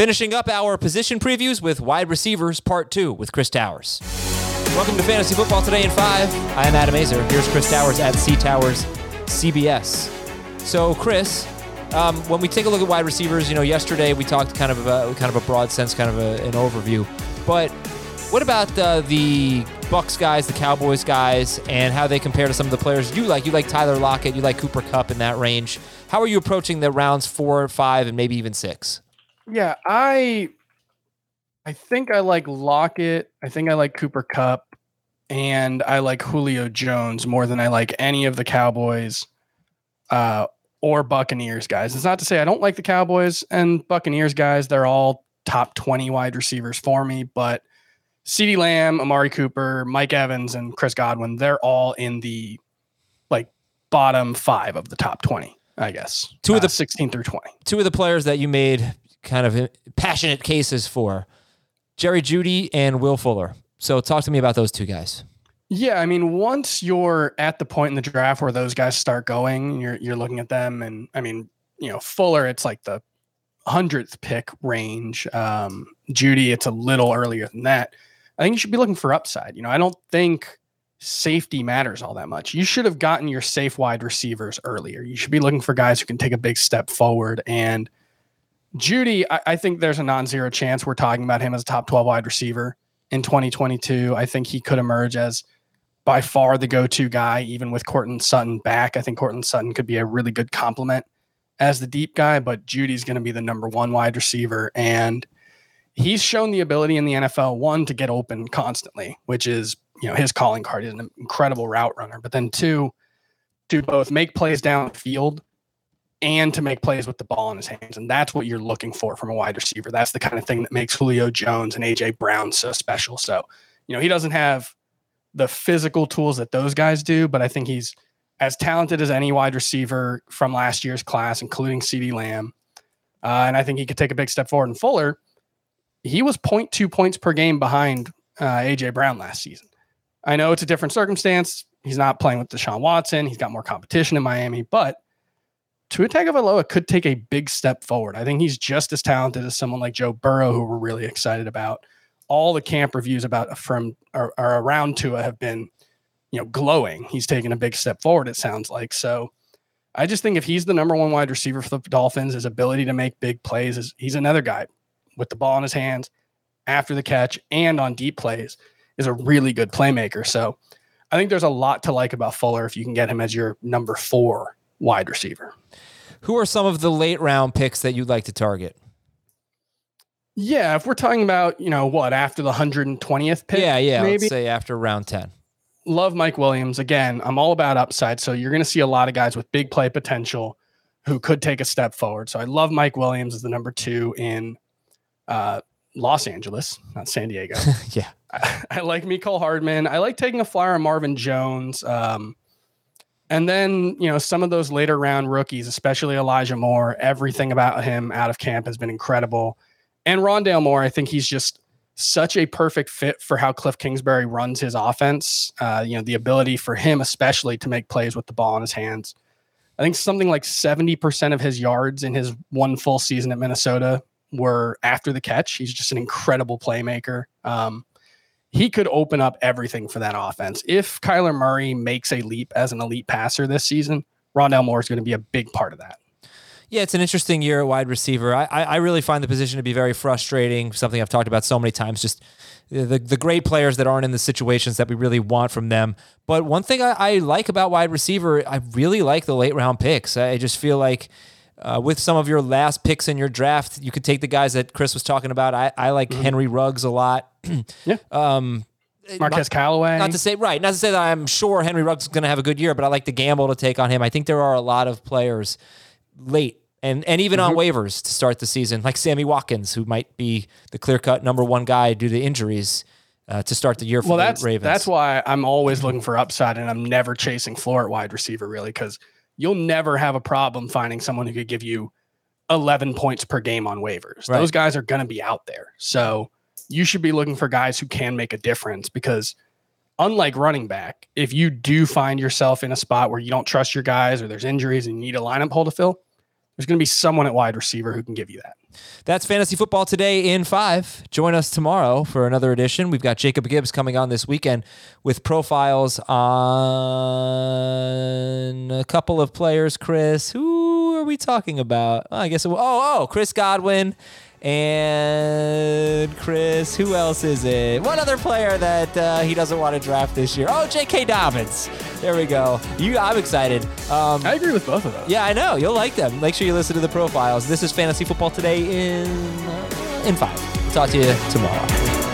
Finishing up our position previews with wide receivers part two with Chris Towers. Welcome to Fantasy Football Today in Five. I am Adam Aizer. Here's Chris Towers at C Towers CBS. So, Chris, um, when we take a look at wide receivers, you know, yesterday we talked kind of a kind of a broad sense, kind of a, an overview. But what about uh, the Bucks guys, the Cowboys guys, and how they compare to some of the players you like? You like Tyler Lockett, you like Cooper Kupp in that range. How are you approaching the rounds four, five, and maybe even six? Yeah, I I think I like Lockett. I think I like Cooper Kupp and I like Julio Jones more than I like any of the Cowboys uh, or Buccaneers guys. It's not to say I don't like the Cowboys and Buccaneers guys. They're all top 20 wide receivers for me, but CeeDee Lamb, Amari Cooper, Mike Evans, and Chris Godwin, they're all in the like bottom five of the top 20, I guess. Two of the uh, 16 through 20. Two of the players that you made kind of passionate cases for Jerry Jeudy and Will Fuller. So talk to me about those two guys. Yeah, I mean, once you're at the point in the draft where those guys start going, you're you're looking at them, and I mean, you know, Fuller, it's like the hundredth pick range. Um, Jeudy, it's a little earlier than that. I think you should be looking for upside. You know, I don't think safety matters all that much. You should have gotten your safe wide receivers earlier. You should be looking for guys who can take a big step forward. And Jeudy, I, I think there's a non-zero chance we're talking about him as a top 12 wide receiver in 2022. I think he could emerge as by far the go-to guy, even with Courtland Sutton back. I think Courtland Sutton could be a really good complement as the deep guy, but Jeudy's going to be the number one wide receiver. And he's shown the ability in the NFL, one, to get open constantly, which is, you know, his calling card. He's an incredible route runner. But then two, to both make plays down field and to make plays with the ball in his hands. And that's what you're looking for from a wide receiver. That's the kind of thing that makes Julio Jones and AJ Brown so special. So, you know, he doesn't have the physical tools that those guys do, but I think he's as talented as any wide receiver from last year's class, including CeeDee Lamb. Uh, and I think he could take a big step forward. And Fuller, he was 0.2 points per game behind uh, AJ Brown last season. I know it's a different circumstance. He's not playing with Deshaun Watson. He's got more competition in Miami, but Tua Tagovailoa could take a big step forward. I think he's just as talented as someone like Joe Burrow, who we're really excited about. All the camp reviews about from or around Tua have been, you know, glowing. He's taken a big step forward. It sounds like so. I just think if he's the number one wide receiver for the Dolphins, his ability to make big plays is he's another guy with the ball in his hands after the catch and on deep plays is a really good playmaker. So I think there's a lot to like about Fuller if you can get him as your number four wide receiver. Who are some of the late round picks that you'd like to target? Yeah, if we're talking about, you know, what, after the 120th pick? Yeah, yeah. Maybe. Let's say after round 10. Love Mike Williams. Again, I'm all about upside. So you're going to see a lot of guys with big play potential who could take a step forward. So I love Mike Williams as the number two in uh, Los Angeles, not San Diego. yeah. I, I like Mecole Hardman. I like taking a flyer on Marvin Jones. Um, and then, you know, some of those later round rookies, especially Elijah Moore, everything about him out of camp has been incredible. And Rondale Moore, I think he's just such a perfect fit for how Cliff Kingsbury runs his offense. Uh, you know, the ability for him, especially to make plays with the ball in his hands. I think something like 70% of his yards in his one full season at Minnesota were after the catch. He's just an incredible playmaker. Um, he could open up everything for that offense. If Kyler Murray makes a leap as an elite passer this season, Rondale Moore is going to be a big part of that. Yeah, it's an interesting year at wide receiver. I, I really find the position to be very frustrating. Something I've talked about so many times. Just the the great players that aren't in the situations that we really want from them. But one thing I, I like about wide receiver, I really like the late round picks. I just feel like. Uh, with some of your last picks in your draft, you could take the guys that Chris was talking about. I, I like mm-hmm. Henry Ruggs a lot. yeah. Um, Marquez not, Callaway. Not to say right, not to say that I'm sure Henry Ruggs is going to have a good year, but I like the gamble to take on him. I think there are a lot of players late and and even mm-hmm. on waivers to start the season, like Sammy Watkins, who might be the clear cut number one guy due to injuries. Uh, to start the year for well, that's, Ravens. That's why I'm always looking for upside, and I'm never chasing floor at wide receiver, really, because you'll never have a problem finding someone who could give you 11 points per game on waivers. Right. Those guys are going to be out there. So you should be looking for guys who can make a difference because unlike running back, if you do find yourself in a spot where you don't trust your guys or there's injuries and you need a lineup hole to fill, there's going to be someone at wide receiver who can give you that. That's fantasy football today in five. Join us tomorrow for another edition. We've got Jacob Gibbs coming on this weekend with profiles on a couple of players. Chris, who are we talking about? I guess. oh, oh, Chris Godwin and Chris, who else is it? One other player that uh, he doesn't want to draft this year. Oh, J.K. Dobbins. There we go. You, I'm excited. Um, I agree with both of them. Yeah, I know. You'll like them. Make sure you listen to the profiles. This is Fantasy Football Today in uh, in five. Talk to you tomorrow.